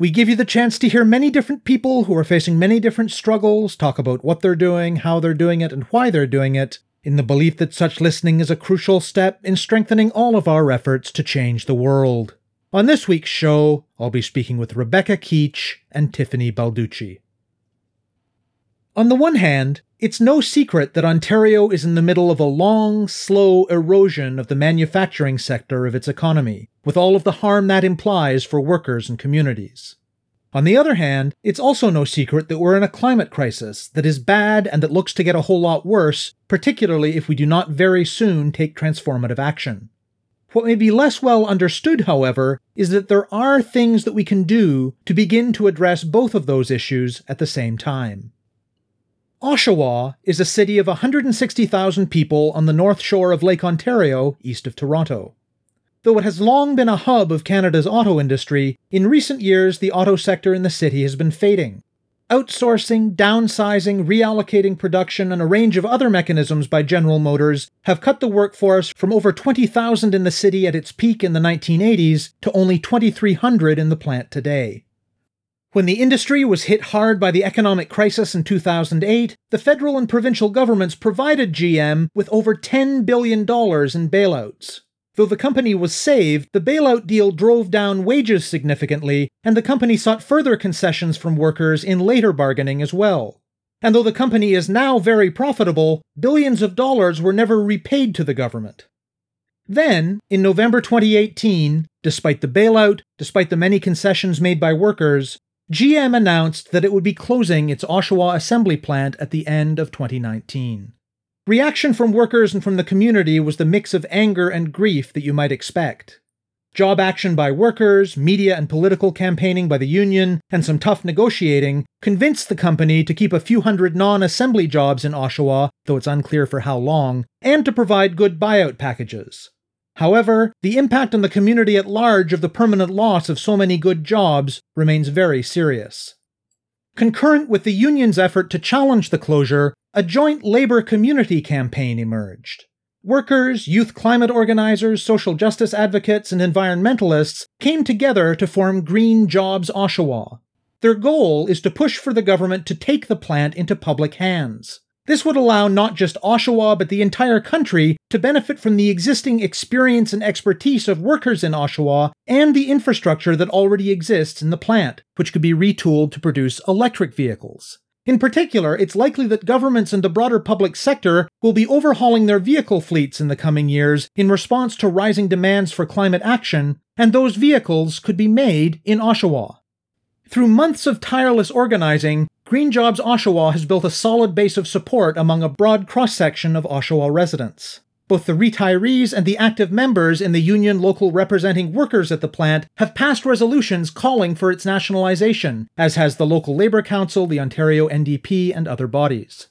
We give you the chance to hear many different people who are facing many different struggles talk about what they're doing, how they're doing it, and why they're doing it, in the belief that such listening is a crucial step in strengthening all of our efforts to change the world. On this week's show, I'll be speaking with Rebecca Keetch and Tiffany Balducci. On the one hand, it's no secret that Ontario is in the middle of a long, slow erosion of the manufacturing sector of its economy, with all of the harm that implies for workers and communities. On the other hand, it's also no secret that we're in a climate crisis that is bad and that looks to get a whole lot worse, particularly if we do not very soon take transformative action. What may be less well understood, however, is that there are things that we can do to begin to address both of those issues at the same time. Oshawa is a city of 160,000 people on the north shore of Lake Ontario, east of Toronto. Though it has long been a hub of Canada's auto industry, in recent years the auto sector in the city has been fading. Outsourcing, downsizing, reallocating production, and a range of other mechanisms by General Motors have cut the workforce from over 20,000 in the city at its peak in the 1980s to only 2,300 in the plant today. When the industry was hit hard by the economic crisis in 2008, the federal and provincial governments provided GM with over $10 billion in bailouts. Though the company was saved, the bailout deal drove down wages significantly, and the company sought further concessions from workers in later bargaining as well. And though the company is now very profitable, billions of dollars were never repaid to the government. Then, in November 2018, despite the bailout, despite the many concessions made by workers, GM announced that it would be closing its Oshawa assembly plant at the end of 2019. Reaction from workers and from the community was the mix of anger and grief that you might expect. Job action by workers, media and political campaigning by the union, and some tough negotiating convinced the company to keep a few hundred non assembly jobs in Oshawa, though it's unclear for how long, and to provide good buyout packages. However, the impact on the community at large of the permanent loss of so many good jobs remains very serious. Concurrent with the union's effort to challenge the closure, a joint labor community campaign emerged. Workers, youth climate organizers, social justice advocates, and environmentalists came together to form Green Jobs Oshawa. Their goal is to push for the government to take the plant into public hands. This would allow not just Oshawa, but the entire country to benefit from the existing experience and expertise of workers in Oshawa and the infrastructure that already exists in the plant, which could be retooled to produce electric vehicles. In particular, it's likely that governments and the broader public sector will be overhauling their vehicle fleets in the coming years in response to rising demands for climate action, and those vehicles could be made in Oshawa. Through months of tireless organizing, Green Jobs Oshawa has built a solid base of support among a broad cross section of Oshawa residents. Both the retirees and the active members in the union local representing workers at the plant have passed resolutions calling for its nationalization, as has the local Labour Council, the Ontario NDP, and other bodies.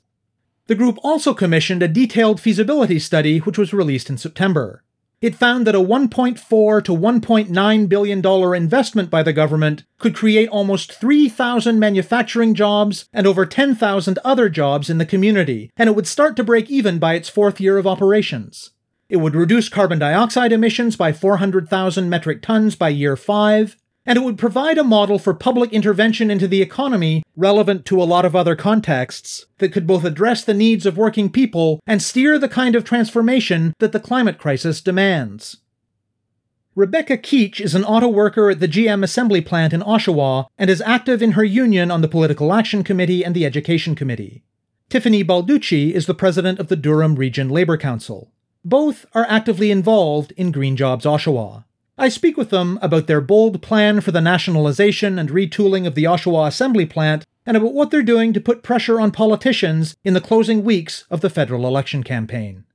The group also commissioned a detailed feasibility study which was released in September. It found that a 1.4 to 1.9 billion dollar investment by the government could create almost 3,000 manufacturing jobs and over 10,000 other jobs in the community, and it would start to break even by its fourth year of operations. It would reduce carbon dioxide emissions by 400,000 metric tons by year 5, and it would provide a model for public intervention into the economy relevant to a lot of other contexts that could both address the needs of working people and steer the kind of transformation that the climate crisis demands. Rebecca Keetch is an auto worker at the GM assembly plant in Oshawa and is active in her union on the Political Action Committee and the Education Committee. Tiffany Balducci is the president of the Durham Region Labour Council. Both are actively involved in Green Jobs Oshawa. I speak with them about their bold plan for the nationalization and retooling of the Oshawa Assembly plant and about what they're doing to put pressure on politicians in the closing weeks of the federal election campaign.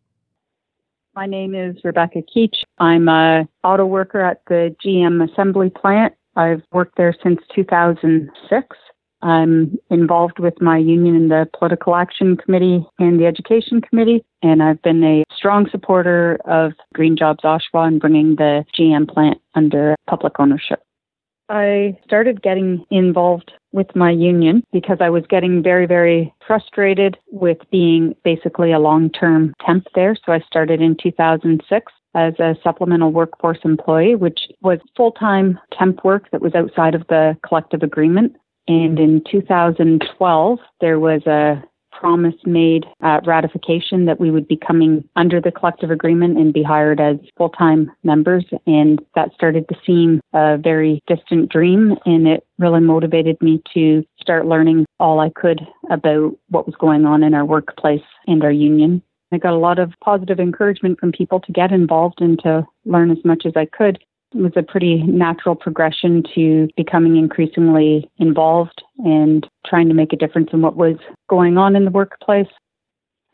My name is Rebecca Keetch. I'm a auto worker at the GM assembly plant. I've worked there since 2006. I'm involved with my union in the Political Action Committee and the Education Committee, and I've been a strong supporter of Green Jobs Oshawa and bringing the GM plant under public ownership. I started getting involved with my union because I was getting very, very frustrated with being basically a long term temp there. So I started in 2006 as a supplemental workforce employee, which was full time temp work that was outside of the collective agreement. And in 2012, there was a promise made at ratification that we would be coming under the collective agreement and be hired as full time members. And that started to seem a very distant dream. And it really motivated me to start learning all I could about what was going on in our workplace and our union. I got a lot of positive encouragement from people to get involved and to learn as much as I could. It was a pretty natural progression to becoming increasingly involved and trying to make a difference in what was going on in the workplace.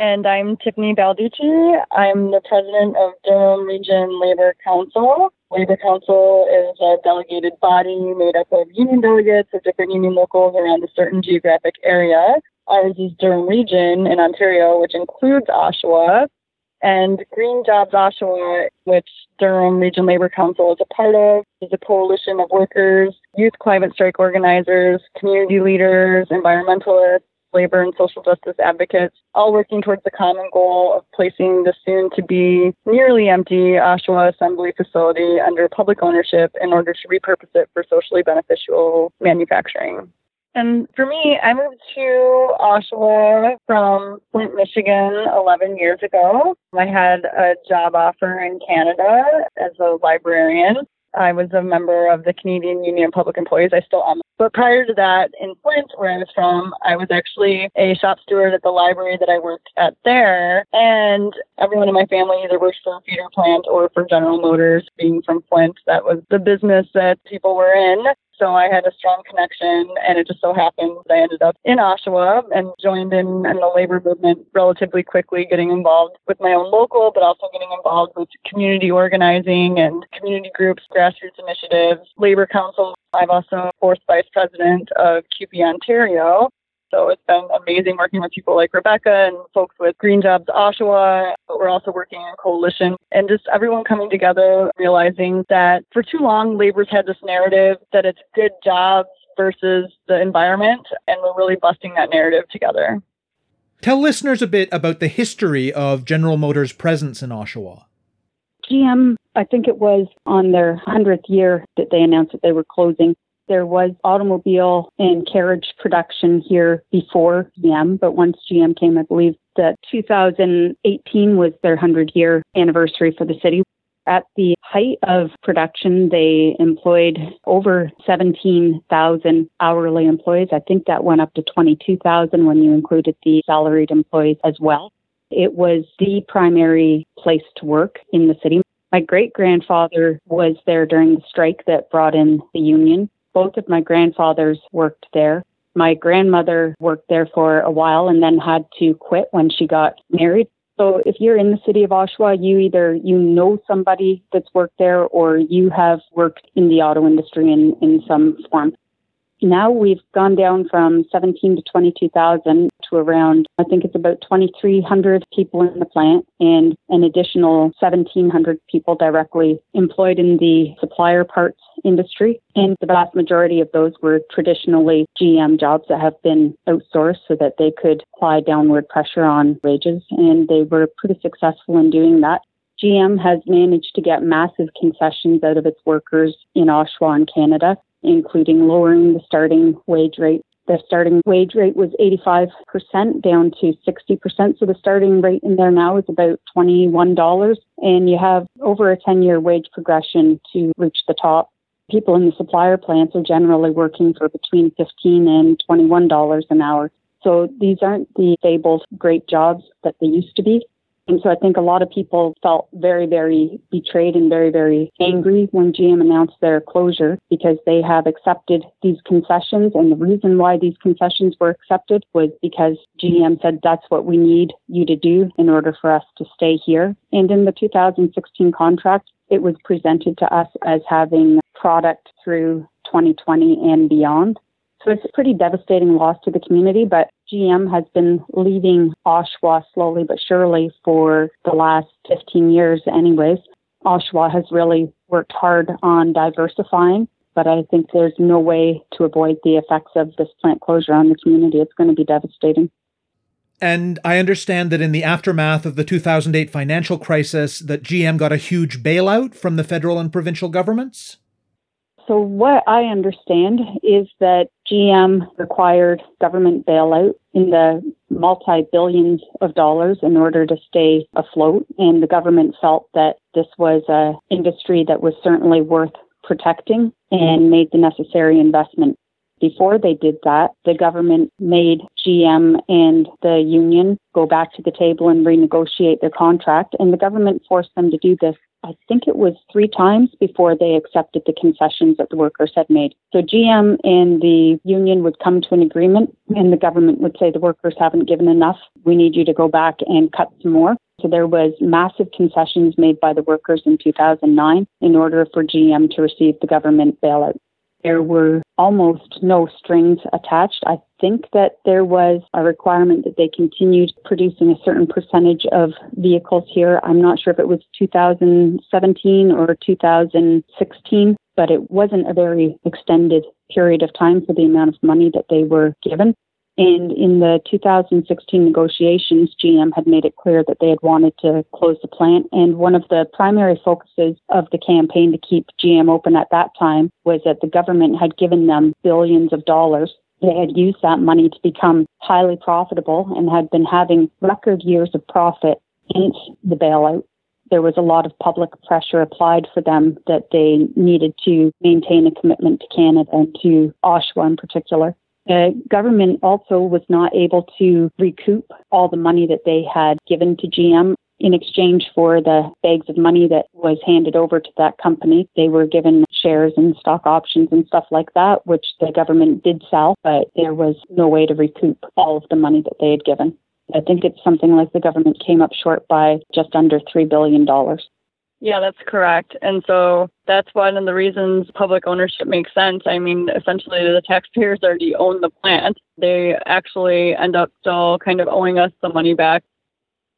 And I'm Tiffany Balducci. I'm the president of Durham Region Labor Council. Labor Council is a delegated body made up of union delegates of different union locals around a certain geographic area. Ours is Durham Region in Ontario, which includes Oshawa. And Green Jobs Oshawa, which Durham Region Labor Council is a part of, is a coalition of workers, youth climate strike organizers, community leaders, environmentalists, labor and social justice advocates, all working towards the common goal of placing the soon to be nearly empty Oshawa Assembly facility under public ownership in order to repurpose it for socially beneficial manufacturing. And for me, I moved to Oshawa from Flint, Michigan 11 years ago. I had a job offer in Canada as a librarian. I was a member of the Canadian Union of Public Employees. I still am. But prior to that, in Flint, where I was from, I was actually a shop steward at the library that I worked at there. And everyone in my family either worked for a feeder plant or for General Motors. Being from Flint, that was the business that people were in. So I had a strong connection, and it just so happened that I ended up in Oshawa and joined in, in the labor movement relatively quickly, getting involved with my own local, but also getting involved with community organizing and community groups, grassroots initiatives, labor council. I'm also fourth vice president of CUPE Ontario, so it's been amazing working with people like Rebecca and folks with Green Jobs Oshawa. But we're also working in coalition and just everyone coming together, realizing that for too long, labor's had this narrative that it's good jobs versus the environment. And we're really busting that narrative together. Tell listeners a bit about the history of General Motors' presence in Oshawa. GM, I think it was on their 100th year that they announced that they were closing. There was automobile and carriage production here before GM, but once GM came, I believe that 2018 was their 100 year anniversary for the city. At the height of production, they employed over 17,000 hourly employees. I think that went up to 22,000 when you included the salaried employees as well. It was the primary place to work in the city. My great grandfather was there during the strike that brought in the union. Both of my grandfathers worked there. My grandmother worked there for a while and then had to quit when she got married. So if you're in the city of Oshawa, you either you know somebody that's worked there or you have worked in the auto industry in, in some form. Now we've gone down from 17 to 22,000 to around, I think it's about 2,300 people in the plant and an additional 1,700 people directly employed in the supplier parts industry. And the vast majority of those were traditionally GM jobs that have been outsourced so that they could apply downward pressure on wages. And they were pretty successful in doing that. GM has managed to get massive concessions out of its workers in Oshawa and Canada including lowering the starting wage rate. The starting wage rate was 85% down to 60%. So the starting rate in there now is about $21. And you have over a 10 year wage progression to reach the top. People in the supplier plants are generally working for between 15 and $21 an hour. So these aren't the fabled great jobs that they used to be. And so I think a lot of people felt very, very betrayed and very, very angry when GM announced their closure because they have accepted these concessions. And the reason why these concessions were accepted was because GM said that's what we need you to do in order for us to stay here. And in the 2016 contract, it was presented to us as having product through 2020 and beyond. So it's a pretty devastating loss to the community, but GM has been leaving Oshawa slowly but surely for the last 15 years, anyways. Oshawa has really worked hard on diversifying, but I think there's no way to avoid the effects of this plant closure on the community. It's going to be devastating. And I understand that in the aftermath of the 2008 financial crisis that GM got a huge bailout from the federal and provincial governments. So what I understand is that GM required government bailout in the multi-billions of dollars in order to stay afloat and the government felt that this was an industry that was certainly worth protecting and made the necessary investment before they did that, the government made GM and the union go back to the table and renegotiate their contract, and the government forced them to do this. I think it was three times before they accepted the concessions that the workers had made. So GM and the union would come to an agreement, and the government would say the workers haven't given enough. We need you to go back and cut some more. So there was massive concessions made by the workers in 2009 in order for GM to receive the government bailout there were almost no strings attached. I think that there was a requirement that they continued producing a certain percentage of vehicles here. I'm not sure if it was 2017 or 2016, but it wasn't a very extended period of time for the amount of money that they were given. And in the 2016 negotiations, GM had made it clear that they had wanted to close the plant. And one of the primary focuses of the campaign to keep GM open at that time was that the government had given them billions of dollars. They had used that money to become highly profitable and had been having record years of profit since the bailout there was a lot of public pressure applied for them that they needed to maintain a commitment to Canada and to Oshawa in particular. The government also was not able to recoup all the money that they had given to GM in exchange for the bags of money that was handed over to that company. They were given shares and stock options and stuff like that, which the government did sell, but there was no way to recoup all of the money that they had given. I think it's something like the government came up short by just under $3 billion. Yeah, that's correct. And so that's one of the reasons public ownership makes sense. I mean, essentially, the taxpayers already own the plant. They actually end up still kind of owing us the money back.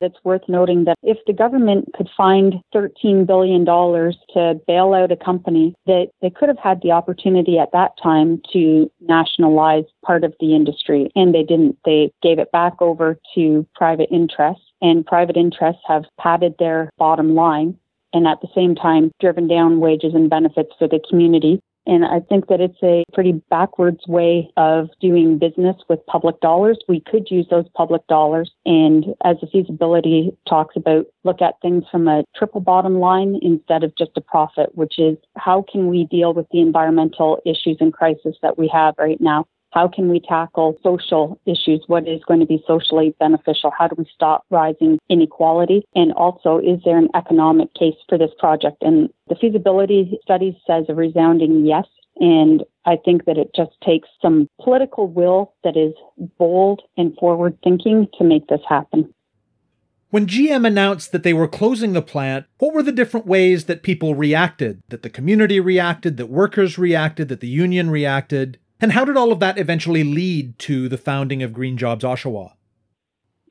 It's worth noting that if the government could find $13 billion to bail out a company, that they could have had the opportunity at that time to nationalize part of the industry. And they didn't. They gave it back over to private interests and private interests have padded their bottom line and at the same time driven down wages and benefits for the community. And I think that it's a pretty backwards way of doing business with public dollars. We could use those public dollars and as the feasibility talks about, look at things from a triple bottom line instead of just a profit, which is how can we deal with the environmental issues and crisis that we have right now? How can we tackle social issues? What is going to be socially beneficial? How do we stop rising inequality? And also, is there an economic case for this project? And the feasibility study says a resounding yes. And I think that it just takes some political will that is bold and forward thinking to make this happen. When GM announced that they were closing the plant, what were the different ways that people reacted? That the community reacted, that workers reacted, that the union reacted? And how did all of that eventually lead to the founding of Green Jobs Oshawa?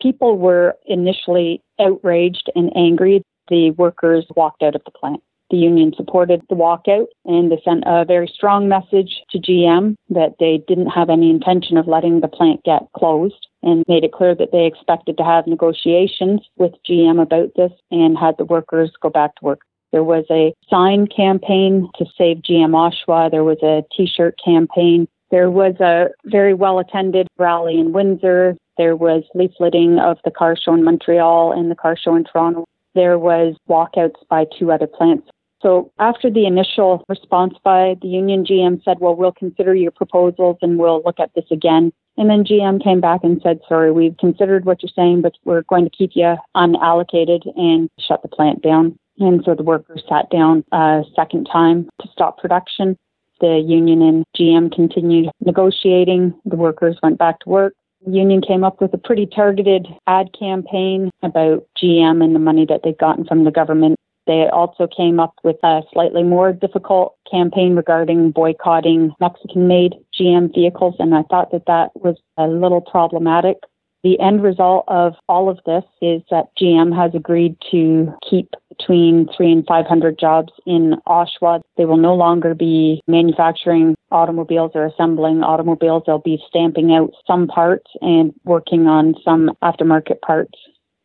People were initially outraged and angry. The workers walked out of the plant. The union supported the walkout and they sent a very strong message to GM that they didn't have any intention of letting the plant get closed and made it clear that they expected to have negotiations with GM about this and had the workers go back to work. There was a sign campaign to save GM Oshawa. There was a t-shirt campaign there was a very well attended rally in Windsor. There was leafleting of the car show in Montreal and the car show in Toronto. There was walkouts by two other plants. So after the initial response by the union, GM said, well, we'll consider your proposals and we'll look at this again. And then GM came back and said, sorry, we've considered what you're saying, but we're going to keep you unallocated and shut the plant down. And so the workers sat down a second time to stop production. The union and GM continued negotiating. The workers went back to work. The union came up with a pretty targeted ad campaign about GM and the money that they'd gotten from the government. They also came up with a slightly more difficult campaign regarding boycotting Mexican made GM vehicles, and I thought that that was a little problematic. The end result of all of this is that GM has agreed to keep between three and 500 jobs in Oshawa. They will no longer be manufacturing automobiles or assembling automobiles. They'll be stamping out some parts and working on some aftermarket parts.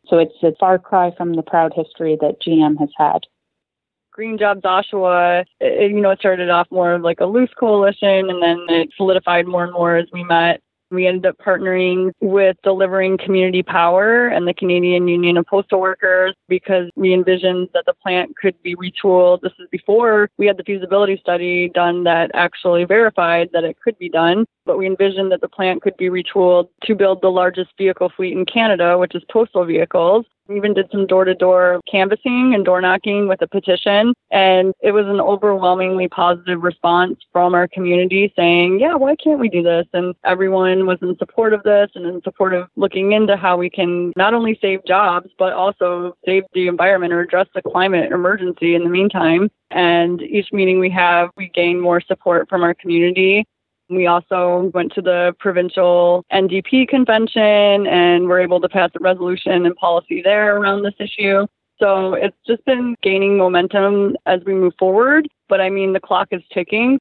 So it's a far cry from the proud history that GM has had. Green Jobs Oshawa, it, you know, it started off more of like a loose coalition and then it solidified more and more as we met. We ended up partnering with Delivering Community Power and the Canadian Union of Postal Workers because we envisioned that the plant could be retooled. This is before we had the feasibility study done that actually verified that it could be done. But we envisioned that the plant could be retooled to build the largest vehicle fleet in Canada, which is postal vehicles. We even did some door to door canvassing and door knocking with a petition. And it was an overwhelmingly positive response from our community saying, yeah, why can't we do this? And everyone was in support of this and in support of looking into how we can not only save jobs, but also save the environment or address the climate emergency in the meantime. And each meeting we have, we gain more support from our community. We also went to the provincial NDP convention and were able to pass a resolution and policy there around this issue. So it's just been gaining momentum as we move forward. But I mean, the clock is ticking.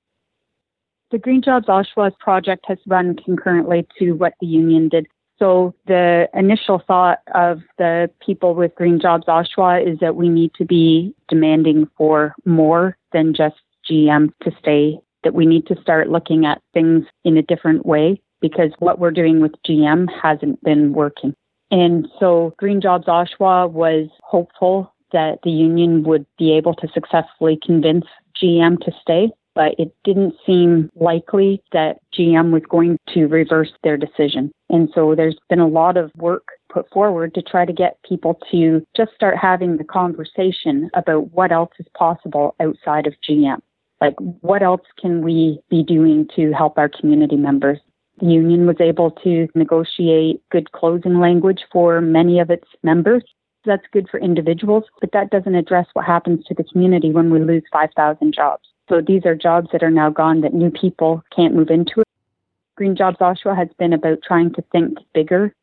The Green Jobs Oshawa project has run concurrently to what the union did. So the initial thought of the people with Green Jobs Oshawa is that we need to be demanding for more than just GM to stay that we need to start looking at things in a different way because what we're doing with GM hasn't been working. And so Green Jobs Oshawa was hopeful that the union would be able to successfully convince GM to stay, but it didn't seem likely that GM was going to reverse their decision. And so there's been a lot of work put forward to try to get people to just start having the conversation about what else is possible outside of GM. Like, what else can we be doing to help our community members? The union was able to negotiate good closing language for many of its members. That's good for individuals, but that doesn't address what happens to the community when we lose 5,000 jobs. So these are jobs that are now gone that new people can't move into. Green Jobs Oshawa has been about trying to think bigger.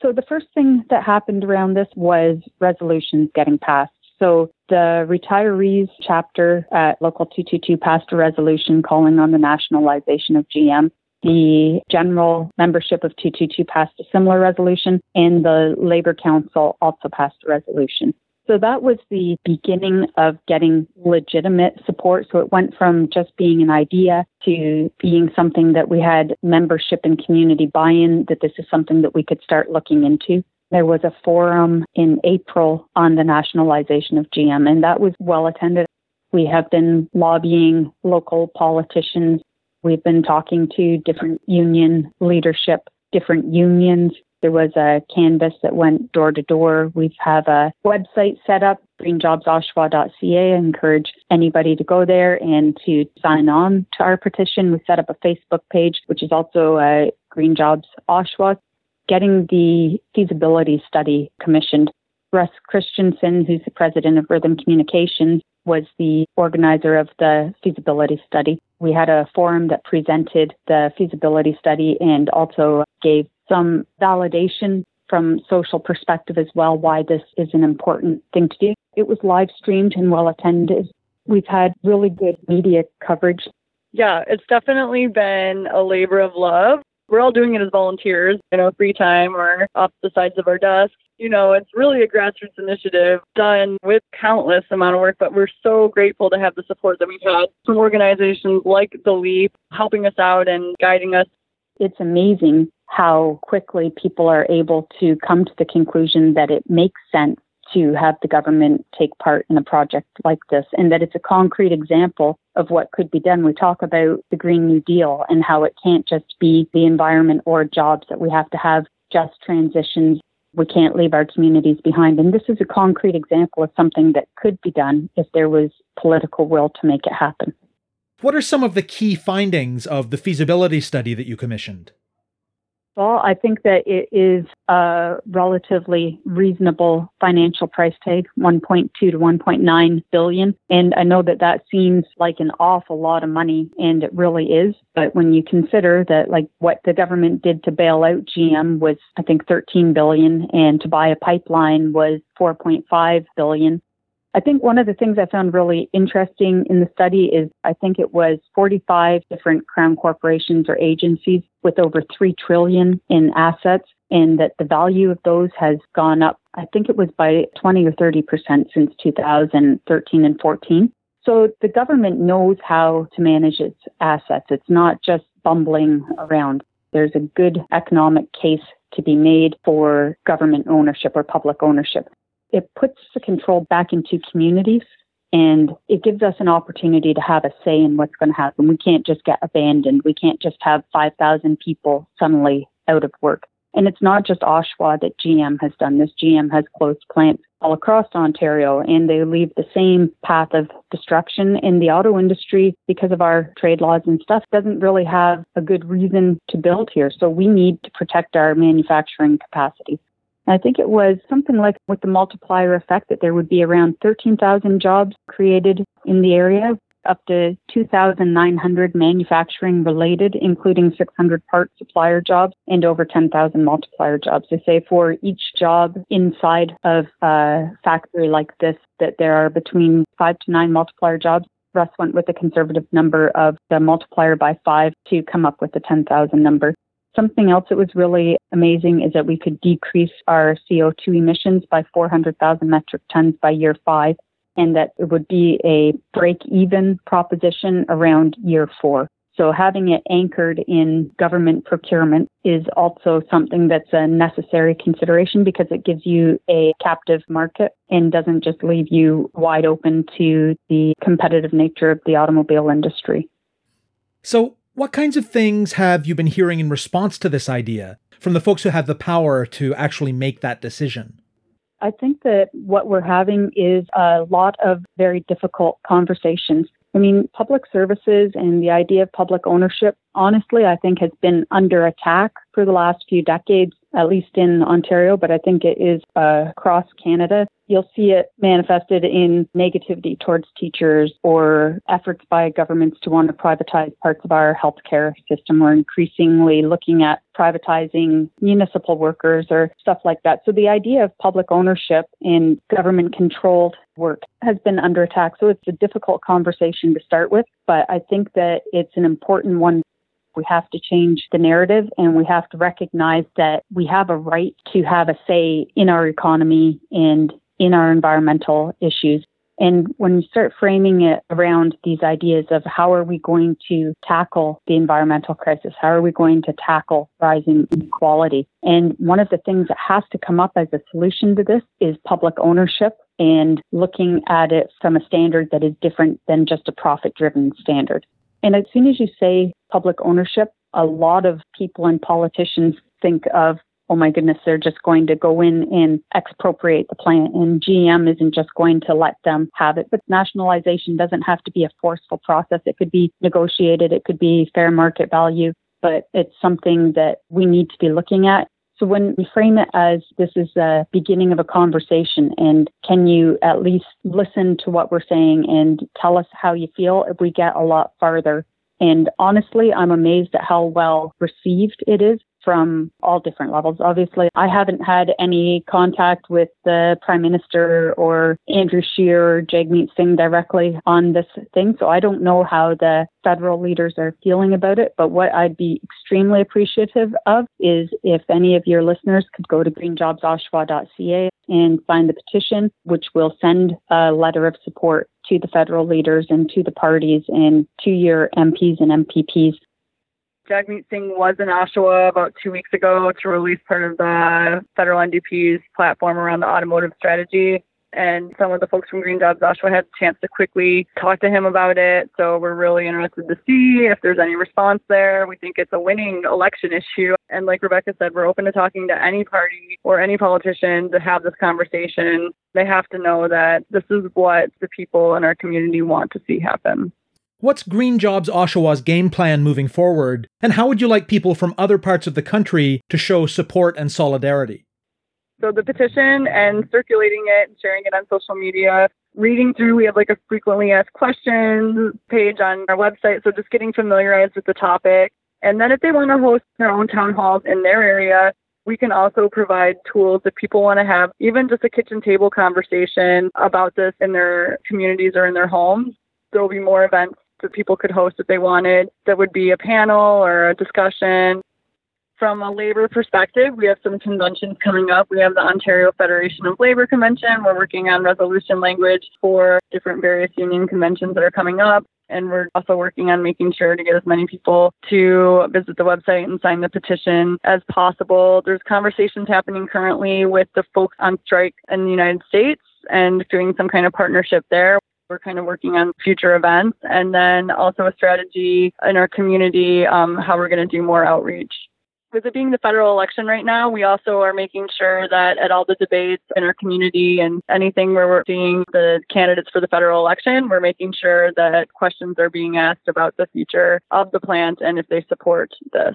So the first thing that happened around this was resolutions getting passed. So the retirees chapter at Local 222 passed a resolution calling on the nationalization of GM. The general membership of 222 passed a similar resolution, and the Labour Council also passed a resolution. So that was the beginning of getting legitimate support. So it went from just being an idea to being something that we had membership and community buy in, that this is something that we could start looking into. There was a forum in April on the nationalization of GM, and that was well attended. We have been lobbying local politicians. We've been talking to different union leadership, different unions. There was a canvas that went door to door. We have a website set up, greenjobsoshawa.ca. I encourage anybody to go there and to sign on to our petition. We set up a Facebook page, which is also a Green Jobs Oshawa getting the feasibility study commissioned. Russ Christianson, who's the president of Rhythm Communications, was the organizer of the feasibility study. We had a forum that presented the feasibility study and also gave some validation from social perspective as well why this is an important thing to do. It was live streamed and well attended. We've had really good media coverage. Yeah, it's definitely been a labor of love we're all doing it as volunteers, you know, free time or off the sides of our desks. You know, it's really a grassroots initiative done with countless amount of work, but we're so grateful to have the support that we've had from organizations like The Leap helping us out and guiding us. It's amazing how quickly people are able to come to the conclusion that it makes sense to have the government take part in a project like this and that it's a concrete example of what could be done. We talk about the Green New Deal and how it can't just be the environment or jobs, that we have to have just transitions. We can't leave our communities behind. And this is a concrete example of something that could be done if there was political will to make it happen. What are some of the key findings of the feasibility study that you commissioned? Well, I think that it is a relatively reasonable financial price tag, 1.2 to 1.9 billion. And I know that that seems like an awful lot of money, and it really is. But when you consider that, like what the government did to bail out GM was, I think, 13 billion, and to buy a pipeline was 4.5 billion. I think one of the things I found really interesting in the study is I think it was 45 different crown corporations or agencies with over 3 trillion in assets and that the value of those has gone up I think it was by 20 or 30% since 2013 and 14. So the government knows how to manage its assets. It's not just bumbling around. There's a good economic case to be made for government ownership or public ownership it puts the control back into communities and it gives us an opportunity to have a say in what's going to happen. We can't just get abandoned. We can't just have 5,000 people suddenly out of work. And it's not just Oshawa that GM has done this. GM has closed plants all across Ontario and they leave the same path of destruction in the auto industry because of our trade laws and stuff doesn't really have a good reason to build here. So we need to protect our manufacturing capacity. I think it was something like with the multiplier effect that there would be around 13,000 jobs created in the area, up to 2,900 manufacturing related, including 600 part supplier jobs and over 10,000 multiplier jobs. They say for each job inside of a factory like this, that there are between five to nine multiplier jobs. Russ went with a conservative number of the multiplier by five to come up with the 10,000 number. Something else that was really amazing is that we could decrease our CO2 emissions by 400,000 metric tons by year five, and that it would be a break even proposition around year four. So having it anchored in government procurement is also something that's a necessary consideration because it gives you a captive market and doesn't just leave you wide open to the competitive nature of the automobile industry. So what kinds of things have you been hearing in response to this idea from the folks who have the power to actually make that decision? I think that what we're having is a lot of very difficult conversations. I mean, public services and the idea of public ownership, honestly, I think has been under attack for the last few decades, at least in Ontario, but I think it is uh, across Canada. You'll see it manifested in negativity towards teachers or efforts by governments to want to privatize parts of our healthcare system. We're increasingly looking at privatizing municipal workers or stuff like that. So the idea of public ownership in government controlled work has been under attack. So it's a difficult conversation to start with, but I think that it's an important one we have to change the narrative and we have to recognize that we have a right to have a say in our economy and in our environmental issues. And when you start framing it around these ideas of how are we going to tackle the environmental crisis? How are we going to tackle rising inequality? And one of the things that has to come up as a solution to this is public ownership and looking at it from a standard that is different than just a profit driven standard. And as soon as you say public ownership, a lot of people and politicians think of, oh my goodness, they're just going to go in and expropriate the plant, and GM isn't just going to let them have it. But nationalization doesn't have to be a forceful process. It could be negotiated, it could be fair market value, but it's something that we need to be looking at. So when we frame it as this is the beginning of a conversation and can you at least listen to what we're saying and tell us how you feel, if we get a lot farther. And honestly, I'm amazed at how well received it is from all different levels. Obviously, I haven't had any contact with the Prime Minister or Andrew Scheer or Jagmeet Singh directly on this thing, so I don't know how the federal leaders are feeling about it. But what I'd be extremely appreciative of is if any of your listeners could go to greenjobsoshawa.ca and sign the petition, which will send a letter of support to the federal leaders and to the parties and to your MPs and MPPs Jagmeet Singh was in Oshawa about two weeks ago to release part of the federal NDP's platform around the automotive strategy. And some of the folks from Green Jobs Oshawa had a chance to quickly talk to him about it. So we're really interested to see if there's any response there. We think it's a winning election issue. And like Rebecca said, we're open to talking to any party or any politician to have this conversation. They have to know that this is what the people in our community want to see happen. What's Green Jobs Oshawa's game plan moving forward, and how would you like people from other parts of the country to show support and solidarity? So the petition and circulating it and sharing it on social media, reading through, we have like a frequently asked questions page on our website. So just getting familiarized with the topic. And then if they want to host their own town halls in their area, we can also provide tools if people want to have even just a kitchen table conversation about this in their communities or in their homes. There will be more events that people could host if they wanted. That would be a panel or a discussion. From a labor perspective, we have some conventions coming up. We have the Ontario Federation of Labor Convention. We're working on resolution language for different various union conventions that are coming up. And we're also working on making sure to get as many people to visit the website and sign the petition as possible. There's conversations happening currently with the folks on strike in the United States and doing some kind of partnership there. We're kind of working on future events and then also a strategy in our community, um, how we're going to do more outreach with it being the federal election right now, we also are making sure that at all the debates in our community and anything where we're seeing the candidates for the federal election, we're making sure that questions are being asked about the future of the plant and if they support this.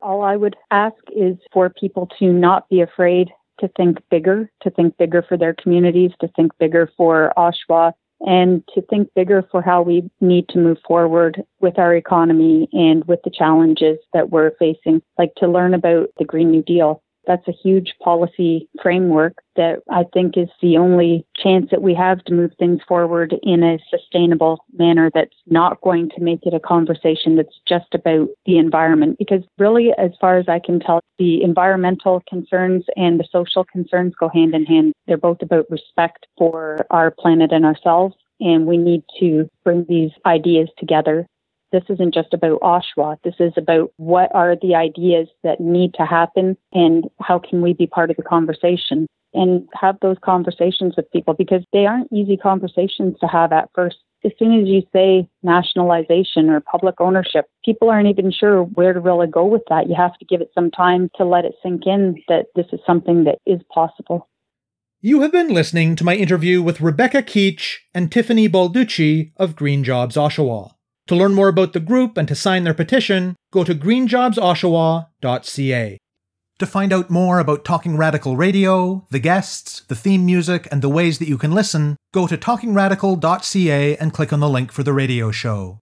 All I would ask is for people to not be afraid to think bigger, to think bigger for their communities, to think bigger for Oshawa, and to think bigger for how we need to move forward with our economy and with the challenges that we're facing, like to learn about the Green New Deal. That's a huge policy framework that I think is the only chance that we have to move things forward in a sustainable manner that's not going to make it a conversation that's just about the environment. Because really, as far as I can tell, the environmental concerns and the social concerns go hand in hand. They're both about respect for our planet and ourselves. And we need to bring these ideas together this isn't just about Oshawa. This is about what are the ideas that need to happen and how can we be part of the conversation and have those conversations with people because they aren't easy conversations to have at first. As soon as you say nationalization or public ownership, people aren't even sure where to really go with that. You have to give it some time to let it sink in that this is something that is possible. You have been listening to my interview with Rebecca Keetch and Tiffany Balducci of Green Jobs Oshawa. To learn more about the group and to sign their petition, go to greenjobsoshawa.ca. To find out more about Talking Radical Radio, the guests, the theme music, and the ways that you can listen, go to talkingradical.ca and click on the link for the radio show.